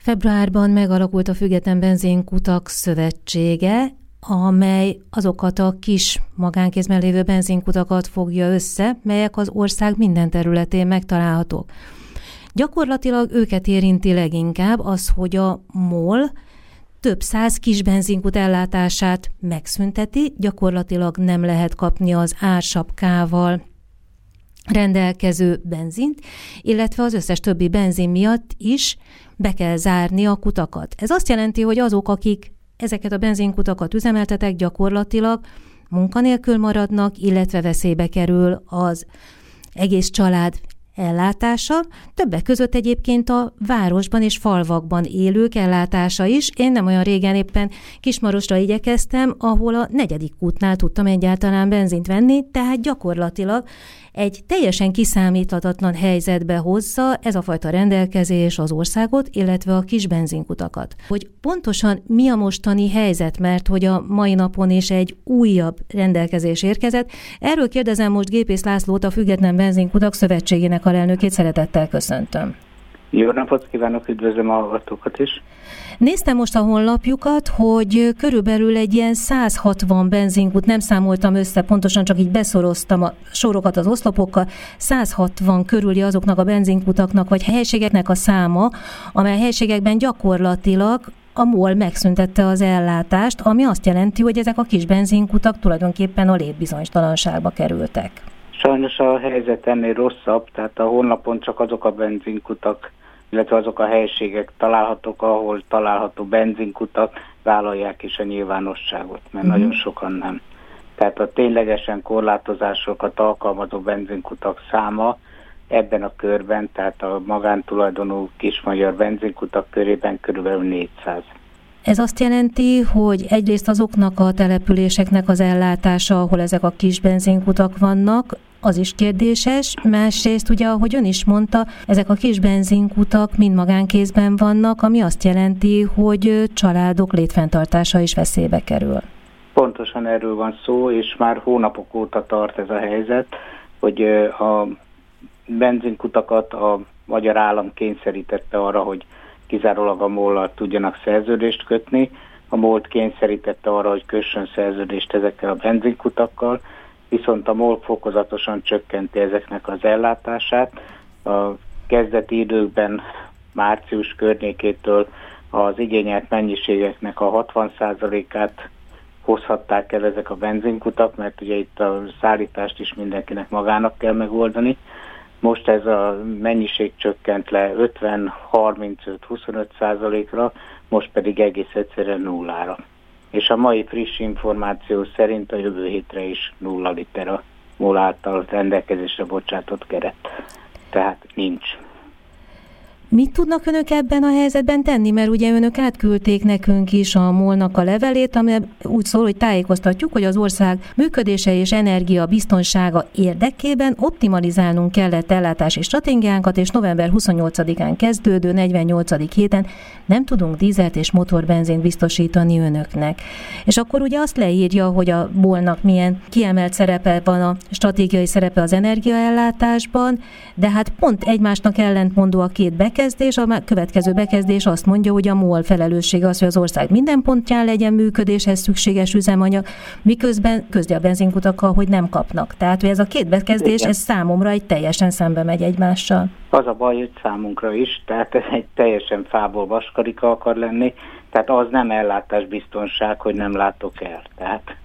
Februárban megalakult a Független Benzinkutak Szövetsége, amely azokat a kis magánkézben lévő benzinkutakat fogja össze, melyek az ország minden területén megtalálhatók. Gyakorlatilag őket érinti leginkább az, hogy a MOL több száz kis benzinkut ellátását megszünteti, gyakorlatilag nem lehet kapni az ársapkával rendelkező benzint, illetve az összes többi benzin miatt is be kell zárni a kutakat. Ez azt jelenti, hogy azok, akik ezeket a benzinkutakat üzemeltetek, gyakorlatilag munkanélkül maradnak, illetve veszélybe kerül az egész család ellátása, többek között egyébként a városban és falvakban élők ellátása is. Én nem olyan régen éppen Kismarosra igyekeztem, ahol a negyedik útnál tudtam egyáltalán benzint venni, tehát gyakorlatilag egy teljesen kiszámíthatatlan helyzetbe hozza ez a fajta rendelkezés az országot, illetve a kis benzinkutakat. Hogy pontosan mi a mostani helyzet, mert hogy a mai napon is egy újabb rendelkezés érkezett. Erről kérdezem most Gépész Lászlót, a Független Benzinkutak Szövetségének alelnökét, szeretettel köszöntöm. Jó napot kívánok, üdvözlöm a hallgatókat is. Néztem most a honlapjukat, hogy körülbelül egy ilyen 160 benzinkút, nem számoltam össze, pontosan csak így beszoroztam a sorokat az oszlopokkal, 160 körüli azoknak a benzinkutaknak vagy helységeknek a száma, amely helységekben gyakorlatilag a MOL megszüntette az ellátást, ami azt jelenti, hogy ezek a kis benzinkutak tulajdonképpen a létbizonytalanságba kerültek. Sajnos a helyzet ennél rosszabb, tehát a honlapon csak azok a benzinkutak illetve azok a helységek találhatók, ahol található benzinkutak vállalják is a nyilvánosságot, mert mm. nagyon sokan nem. Tehát a ténylegesen korlátozásokat alkalmazó benzinkutak száma ebben a körben, tehát a magántulajdonú kis magyar benzinkutak körében körülbelül 400. Ez azt jelenti, hogy egyrészt azoknak a településeknek az ellátása, ahol ezek a kis benzinkutak vannak, az is kérdéses, másrészt ugye, ahogy ön is mondta, ezek a kis benzinkutak mind magánkézben vannak, ami azt jelenti, hogy családok létfenntartása is veszélybe kerül. Pontosan erről van szó, és már hónapok óta tart ez a helyzet, hogy a benzinkutakat a magyar állam kényszerítette arra, hogy kizárólag a mol tudjanak szerződést kötni. A MOL kényszerítette arra, hogy kössön szerződést ezekkel a benzinkutakkal, viszont a MOL fokozatosan csökkenti ezeknek az ellátását. A kezdeti időkben március környékétől az igényelt mennyiségeknek a 60%-át hozhatták el ezek a benzinkutak, mert ugye itt a szállítást is mindenkinek magának kell megoldani. Most ez a mennyiség csökkent le 50-35-25 százalékra, most pedig egész egyszerűen nullára és a mai friss információ szerint a jövő hétre is nulla liter a MOL által rendelkezésre bocsátott keret. Mit tudnak önök ebben a helyzetben tenni? Mert ugye önök átküldték nekünk is a molnak a levelét, ami úgy szól, hogy tájékoztatjuk, hogy az ország működése és energia biztonsága érdekében optimalizálnunk kellett ellátási stratégiánkat, és november 28-án kezdődő 48. héten nem tudunk dízelt és motorbenzint biztosítani önöknek. És akkor ugye azt leírja, hogy a molnak milyen kiemelt szerepe van a stratégiai szerepe az energiaellátásban, de hát pont egymásnak ellentmondó a két bekezdés, bekezdés, a következő bekezdés azt mondja, hogy a MOL felelőssége az, hogy az ország minden pontján legyen működéshez szükséges üzemanyag, miközben közdi a benzinkutakkal, hogy nem kapnak. Tehát, hogy ez a két bekezdés, ez számomra egy teljesen szembe megy egymással. Az a baj, hogy számunkra is, tehát ez egy teljesen fából vaskarika akar lenni, tehát az nem ellátásbiztonság, hogy nem látok el. Tehát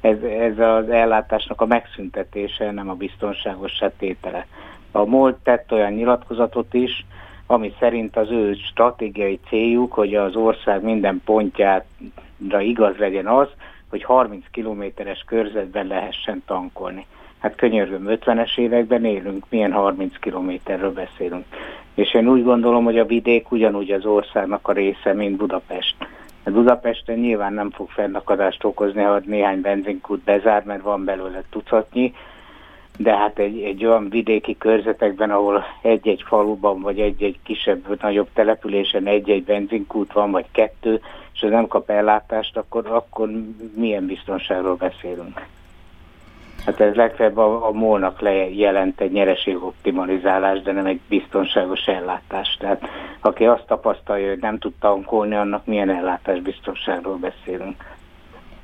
ez, ez az ellátásnak a megszüntetése, nem a biztonságos tétele. A MOL tett olyan nyilatkozatot is, ami szerint az ő stratégiai céljuk, hogy az ország minden pontjára igaz legyen az, hogy 30 kilométeres körzetben lehessen tankolni. Hát könyörgöm, 50-es években élünk, milyen 30 kilométerről beszélünk. És én úgy gondolom, hogy a vidék ugyanúgy az országnak a része, mint Budapest. A Budapesten nyilván nem fog fennakadást okozni, ha néhány benzinkút bezár, mert van belőle tucatnyi, de hát egy, egy olyan vidéki körzetekben, ahol egy-egy faluban, vagy egy-egy kisebb, nagyobb településen egy-egy benzinkút van, vagy kettő, és nem kap ellátást, akkor, akkor milyen biztonságról beszélünk? Hát ez legfeljebb a, a molnak jelent egy nyereségoptimalizálás, de nem egy biztonságos ellátás. Tehát aki azt tapasztalja, hogy nem tud tankolni, annak milyen ellátásbiztonságról beszélünk.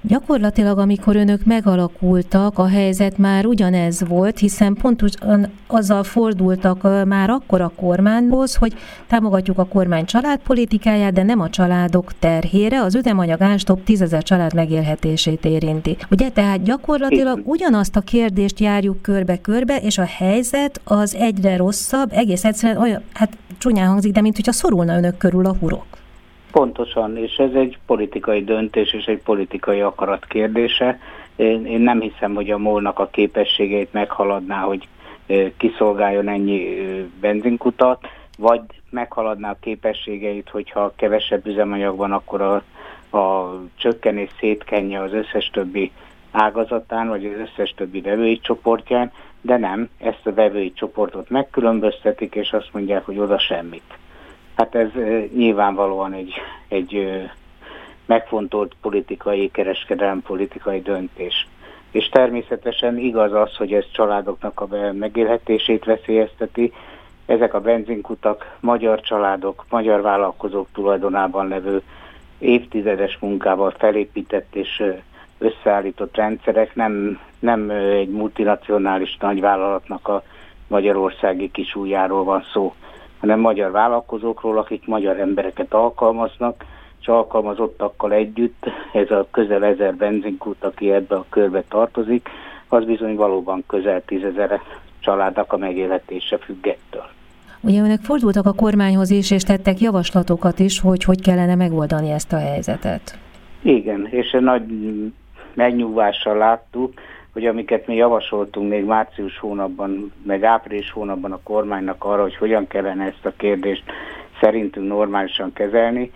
Gyakorlatilag, amikor önök megalakultak, a helyzet már ugyanez volt, hiszen pontosan azzal fordultak már akkor a kormányhoz, hogy támogatjuk a kormány családpolitikáját, de nem a családok terhére, az üzemanyag ástop tízezer család megélhetését érinti. Ugye, tehát gyakorlatilag ugyanazt a kérdést járjuk körbe-körbe, és a helyzet az egyre rosszabb, egész egyszerűen olyan, hát csúnyán hangzik, de mint hogyha szorulna önök körül a hurok. Pontosan, és ez egy politikai döntés és egy politikai akarat kérdése. Én, én nem hiszem, hogy a molnak a képességeit meghaladná, hogy kiszolgáljon ennyi benzinkutat, vagy meghaladná a képességeit, hogyha kevesebb üzemanyag van, akkor a, a csökkenés szétkenje az összes többi ágazatán, vagy az összes többi vevői csoportján, de nem, ezt a vevői csoportot megkülönböztetik, és azt mondják, hogy oda semmit. Hát ez nyilvánvalóan egy, egy megfontolt politikai, kereskedelmi politikai döntés. És természetesen igaz az, hogy ez családoknak a megélhetését veszélyezteti. Ezek a benzinkutak magyar családok, magyar vállalkozók tulajdonában levő évtizedes munkával felépített és összeállított rendszerek, nem, nem egy multinacionális nagyvállalatnak a magyarországi kisújáról van szó hanem magyar vállalkozókról, akik magyar embereket alkalmaznak, és alkalmazottakkal együtt, ez a közel ezer benzinkút, aki ebbe a körbe tartozik, az bizony valóban közel tízezer családnak a megéletése függettől. Ugye önök fordultak a kormányhoz is, és tettek javaslatokat is, hogy hogy kellene megoldani ezt a helyzetet. Igen, és nagy megnyugvással láttuk, hogy amiket mi javasoltunk még március hónapban, meg április hónapban a kormánynak arra, hogy hogyan kellene ezt a kérdést szerintünk normálisan kezelni,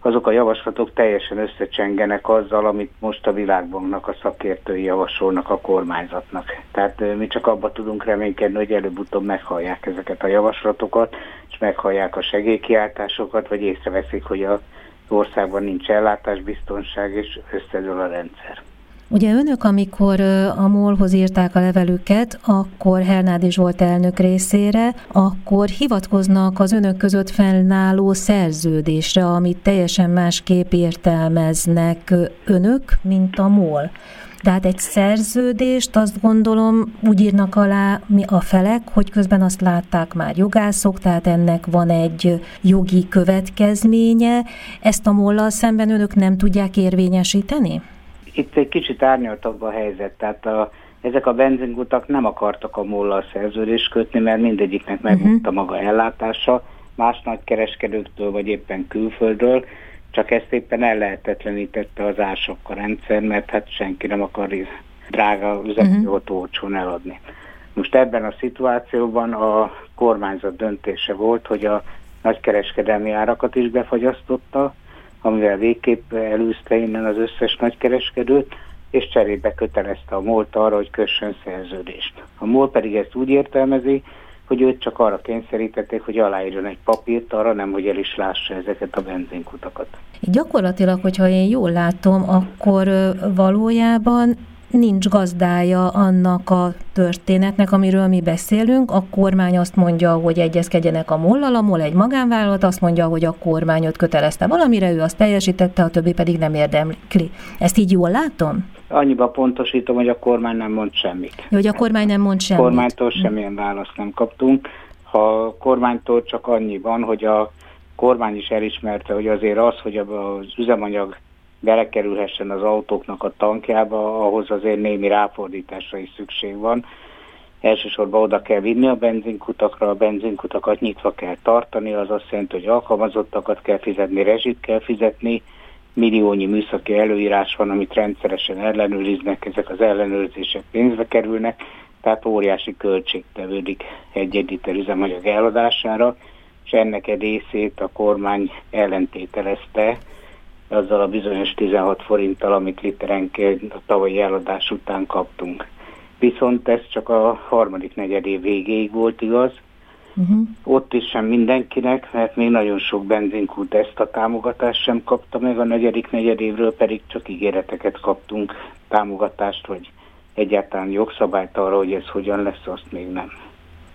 azok a javaslatok teljesen összecsengenek azzal, amit most a világbanknak a szakértői javasolnak a kormányzatnak. Tehát mi csak abba tudunk reménykedni, hogy előbb-utóbb meghallják ezeket a javaslatokat, és meghallják a segélykiáltásokat, vagy észreveszik, hogy az országban nincs ellátásbiztonság, és összedől a rendszer. Ugye önök, amikor a MOL-hoz írták a levelüket, akkor Hernádi Zsolt elnök részére, akkor hivatkoznak az önök között fennálló szerződésre, amit teljesen másképp értelmeznek önök, mint a MOL. Tehát egy szerződést azt gondolom úgy írnak alá mi a felek, hogy közben azt látták már jogászok, tehát ennek van egy jogi következménye. Ezt a mollal szemben önök nem tudják érvényesíteni? Itt egy kicsit árnyaltabb a helyzet, tehát a, ezek a benzingutak nem akartak a mollal szerződést kötni, mert mindegyiknek mhm. megmondta uh-huh. maga ellátása, más nagy kereskedőktől vagy éppen külföldről, csak ezt éppen ellehetetlenítette az ások a rendszer, mert hát senki nem akar drága üzemanyagot uh-huh. olcsón eladni. Most ebben a szituációban a kormányzat döntése volt, hogy a nagykereskedelmi árakat is befagyasztotta, amivel végképp elűzte innen az összes nagykereskedőt, és cserébe kötelezte a MOL-t arra, hogy kössön szerződést. A MOL pedig ezt úgy értelmezi, hogy őt csak arra kényszerítették, hogy aláírjon egy papírt, arra nem, hogy el is lássa ezeket a benzinkutakat. Gyakorlatilag, hogyha én jól látom, akkor valójában nincs gazdája annak a történetnek, amiről mi beszélünk. A kormány azt mondja, hogy egyezkedjenek a mollal, a MOL egy magánvállalat azt mondja, hogy a kormány ott kötelezte valamire, ő azt teljesítette, a többi pedig nem érdemli. Ezt így jól látom? Annyiba pontosítom, hogy a kormány nem mond semmit. Jó, hogy a kormány nem mond semmit. A kormánytól semmilyen választ nem kaptunk. A kormánytól csak annyi van, hogy a kormány is elismerte, hogy azért az, hogy az üzemanyag belekerülhessen az autóknak a tankjába, ahhoz azért némi ráfordításra is szükség van. Elsősorban oda kell vinni a benzinkutakra, a benzinkutakat nyitva kell tartani, az azt jelenti, hogy alkalmazottakat kell fizetni, rezsit kell fizetni, milliónyi műszaki előírás van, amit rendszeresen ellenőriznek, ezek az ellenőrzések pénzbe kerülnek, tehát óriási költség tevődik egy-egy liter üzemanyag eladására, és ennek egy részét a kormány ellentételezte, azzal a bizonyos 16 forinttal, amit literenként a tavalyi eladás után kaptunk. Viszont ez csak a harmadik negyedév végéig volt igaz. Uh-huh. Ott is sem mindenkinek, mert még nagyon sok benzinkút ezt a támogatást sem kapta meg, a negyedik negyedévről pedig csak ígéreteket kaptunk támogatást, hogy egyáltalán jogszabályt arra, hogy ez hogyan lesz, azt még nem.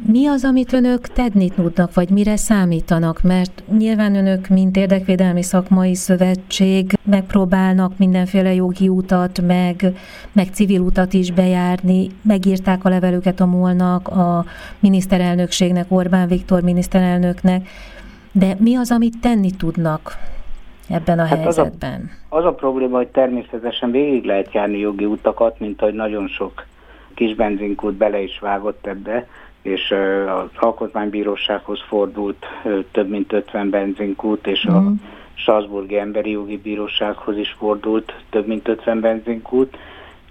Mi az, amit önök tenni tudnak, vagy mire számítanak? Mert nyilván önök, mint érdekvédelmi szakmai szövetség, megpróbálnak mindenféle jogi utat, meg, meg civil utat is bejárni. Megírták a levelüket a molnak, a miniszterelnökségnek, Orbán Viktor miniszterelnöknek. De mi az, amit tenni tudnak ebben a hát helyzetben? Az a, az a probléma, hogy természetesen végig lehet járni jogi utakat, mint ahogy nagyon sok kis benzinkút bele is vágott ebbe, és az Alkotmánybírósághoz fordult több mint 50 benzinkút, és a mhm. Strasburgi Emberi Jogi Bírósághoz is fordult több mint 50 benzinkút,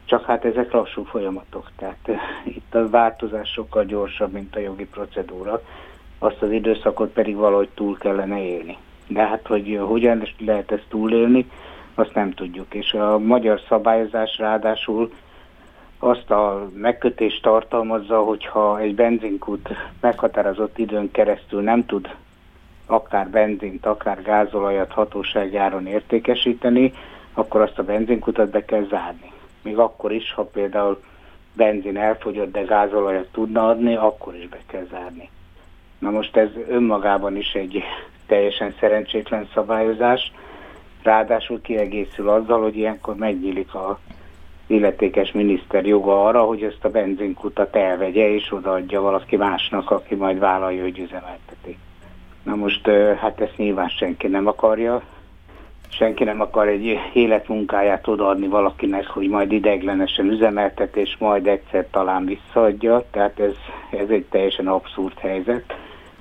csak hát ezek lassú folyamatok, tehát itt a változás sokkal gyorsabb, mint a jogi procedúra, azt az időszakot pedig valahogy túl kellene élni. De hát, hogy hogyan lehet ezt túlélni, azt nem tudjuk. És a magyar szabályozás ráadásul azt a megkötést tartalmazza, hogyha egy benzinkút meghatározott időn keresztül nem tud akár benzint, akár gázolajat hatóságáron értékesíteni, akkor azt a benzinkutat be kell zárni. Még akkor is, ha például benzin elfogyott, de gázolajat tudna adni, akkor is be kell zárni. Na most ez önmagában is egy teljesen szerencsétlen szabályozás, ráadásul kiegészül azzal, hogy ilyenkor megnyílik a illetékes miniszter joga arra, hogy ezt a benzinkutat elvegye és odaadja valaki másnak, aki majd vállalja, hogy üzemelteti. Na most hát ezt nyilván senki nem akarja, senki nem akar egy életmunkáját odaadni valakinek, hogy majd ideiglenesen üzemeltet, és majd egyszer talán visszaadja, tehát ez, ez egy teljesen abszurd helyzet,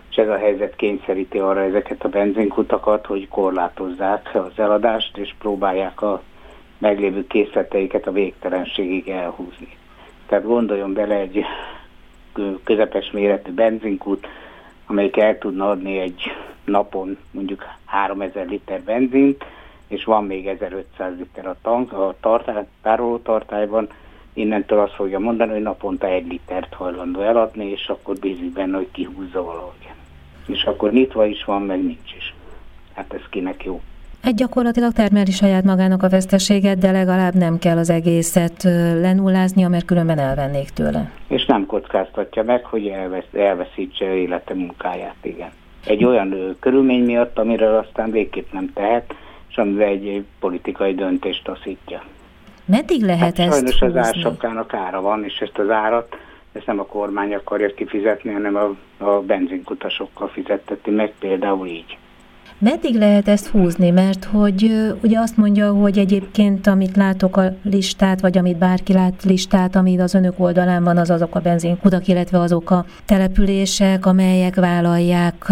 és ez a helyzet kényszeríti arra ezeket a benzinkutakat, hogy korlátozzák az eladást, és próbálják a meglévő készleteiket a végtelenségig elhúzni. Tehát gondoljon bele egy közepes méretű benzinkút, amelyik el tudna adni egy napon mondjuk 3000 liter benzint, és van még 1500 liter a, tank, a tartály, tárolótartályban, innentől azt fogja mondani, hogy naponta egy litert hajlandó eladni, és akkor bízik benne, hogy kihúzza valahogy. És akkor nyitva is van, meg nincs is. Hát ez kinek jó. Egy gyakorlatilag termeli saját magának a veszteséget, de legalább nem kell az egészet lenulláznia, mert különben elvennék tőle. És nem kockáztatja meg, hogy elvesz, elveszítse élete munkáját, igen. Egy olyan körülmény miatt, amiről aztán végképp nem tehet, és amivel egy politikai döntést taszítja. Meddig lehet hát ezt Sajnos húzni? az ársapkának ára van, és ezt az árat ezt nem a kormány akarja kifizetni, hanem a, a benzinkutasokkal fizetteti meg, például így. Meddig lehet ezt húzni? Mert hogy ugye azt mondja, hogy egyébként amit látok a listát, vagy amit bárki lát listát, ami az önök oldalán van, az azok a benzinkutak, illetve azok a települések, amelyek vállalják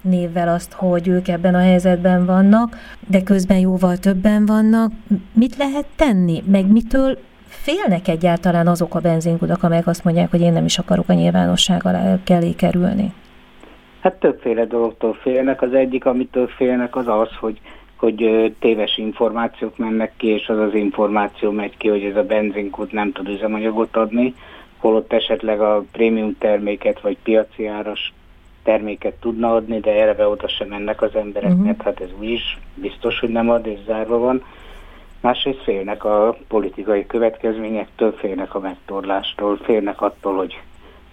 névvel azt, hogy ők ebben a helyzetben vannak, de közben jóval többen vannak. Mit lehet tenni? Meg mitől félnek egyáltalán azok a benzinkutak, amelyek azt mondják, hogy én nem is akarok a nyilvánosság alá kellé kerülni? Hát többféle dologtól félnek. Az egyik, amitől félnek, az az, hogy hogy téves információk mennek ki, és az az információ megy ki, hogy ez a benzinkút nem tud üzemanyagot adni, holott esetleg a prémium terméket vagy piaci áras terméket tudna adni, de erre oda sem mennek az emberek, uh-huh. mert hát ez úgyis biztos, hogy nem ad, és zárva van. Másrészt félnek a politikai következményektől, félnek a megtorlástól, félnek attól, hogy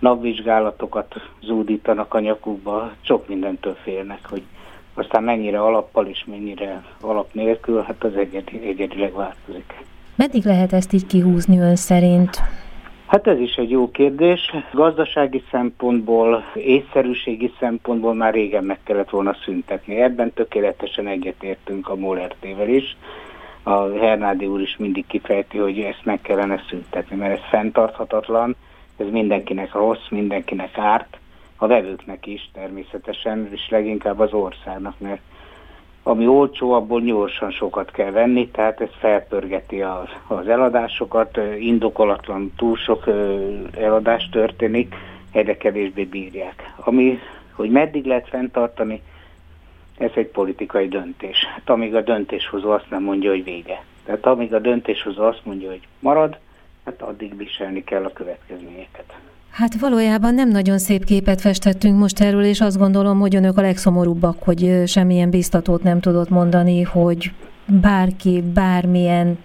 napvizsgálatokat zúdítanak a nyakukba, sok mindentől félnek, hogy aztán mennyire alappal és mennyire alap nélkül, hát az egyedi, egyedileg változik. Meddig lehet ezt így kihúzni ön szerint? Hát ez is egy jó kérdés. Gazdasági szempontból, észszerűségi szempontból már régen meg kellett volna szüntetni. Ebben tökéletesen egyetértünk a Molertével is. A Hernádi úr is mindig kifejti, hogy ezt meg kellene szüntetni, mert ez fenntarthatatlan, ez mindenkinek rossz, mindenkinek árt, a vevőknek is természetesen, és leginkább az országnak, mert ami olcsó, abból gyorsan sokat kell venni, tehát ez felpörgeti az, az eladásokat, indokolatlan túl sok eladás történik, egyre kevésbé bírják. Ami, hogy meddig lehet fenntartani, ez egy politikai döntés. Hát amíg a döntéshozó azt nem mondja, hogy vége. Tehát amíg a döntéshozó azt mondja, hogy marad, hát addig viselni kell a következményeket. Hát valójában nem nagyon szép képet festettünk most erről, és azt gondolom, hogy önök a legszomorúbbak, hogy semmilyen biztatót nem tudott mondani, hogy bárki bármilyen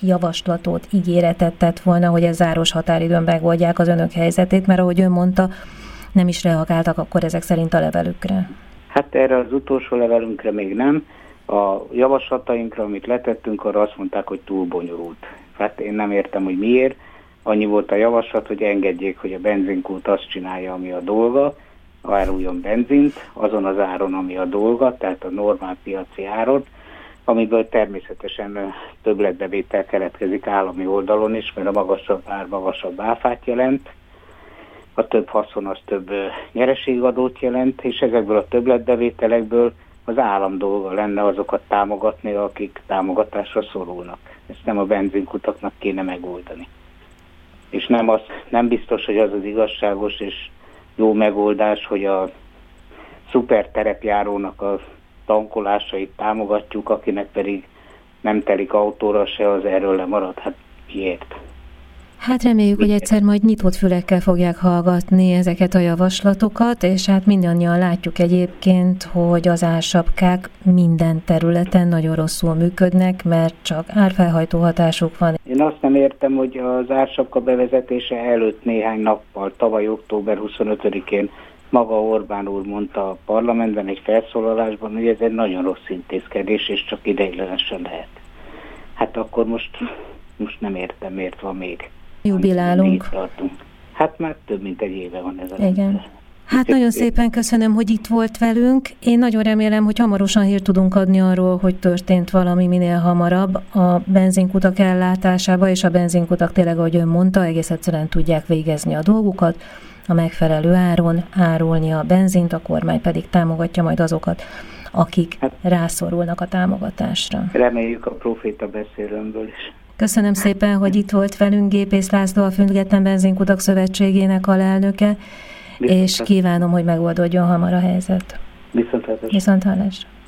javaslatot, ígéretet tett volna, hogy ez záros határidőn megoldják az önök helyzetét, mert ahogy ön mondta, nem is reagáltak akkor ezek szerint a levelükre. Hát erre az utolsó levelünkre még nem. A javaslatainkra, amit letettünk, arra azt mondták, hogy túl bonyolult. Hát én nem értem, hogy miért. Annyi volt a javaslat, hogy engedjék, hogy a benzinkút azt csinálja, ami a dolga, áruljon benzint azon az áron, ami a dolga, tehát a normál piaci áron, amiből természetesen többletbevétel keletkezik állami oldalon is, mert a magasabb ár magasabb áfát jelent, a több haszon az több nyereségadót jelent, és ezekből a többletbevételekből az állam dolga lenne azokat támogatni, akik támogatásra szorulnak. Ezt nem a benzinkutaknak kéne megoldani. És nem, az, nem biztos, hogy az az igazságos és jó megoldás, hogy a szuper terepjárónak a tankolásait támogatjuk, akinek pedig nem telik autóra se, az erről lemarad. Hát miért? Hát reméljük, hogy egyszer majd nyitott fülekkel fogják hallgatni ezeket a javaslatokat, és hát mindannyian látjuk egyébként, hogy az ársapkák minden területen nagyon rosszul működnek, mert csak árfelhajtó hatásuk van. Én azt nem értem, hogy az ársapka bevezetése előtt néhány nappal, tavaly október 25-én maga Orbán úr mondta a parlamentben egy felszólalásban, hogy ez egy nagyon rossz intézkedés, és csak ideiglenesen lehet. Hát akkor most, most nem értem, miért van még jubilálunk. Hát már több mint egy éve van ez a Igen. Rendszer. Hát nagyon szépen köszönöm, hogy itt volt velünk. Én nagyon remélem, hogy hamarosan hírt tudunk adni arról, hogy történt valami minél hamarabb a benzinkutak ellátásába, és a benzinkutak tényleg, ahogy ön mondta, egész egyszerűen tudják végezni a dolgukat, a megfelelő áron árulni a benzint, a kormány pedig támogatja majd azokat, akik hát, rászorulnak a támogatásra. Reméljük a proféta beszélőmből is. Köszönöm szépen, hogy itt volt velünk Gépész László, a Független Benzinkutak Szövetségének alelnöke, Viszont és kívánom, hogy megoldódjon hamar a helyzet. Viszontlátásra. Viszontlátásra.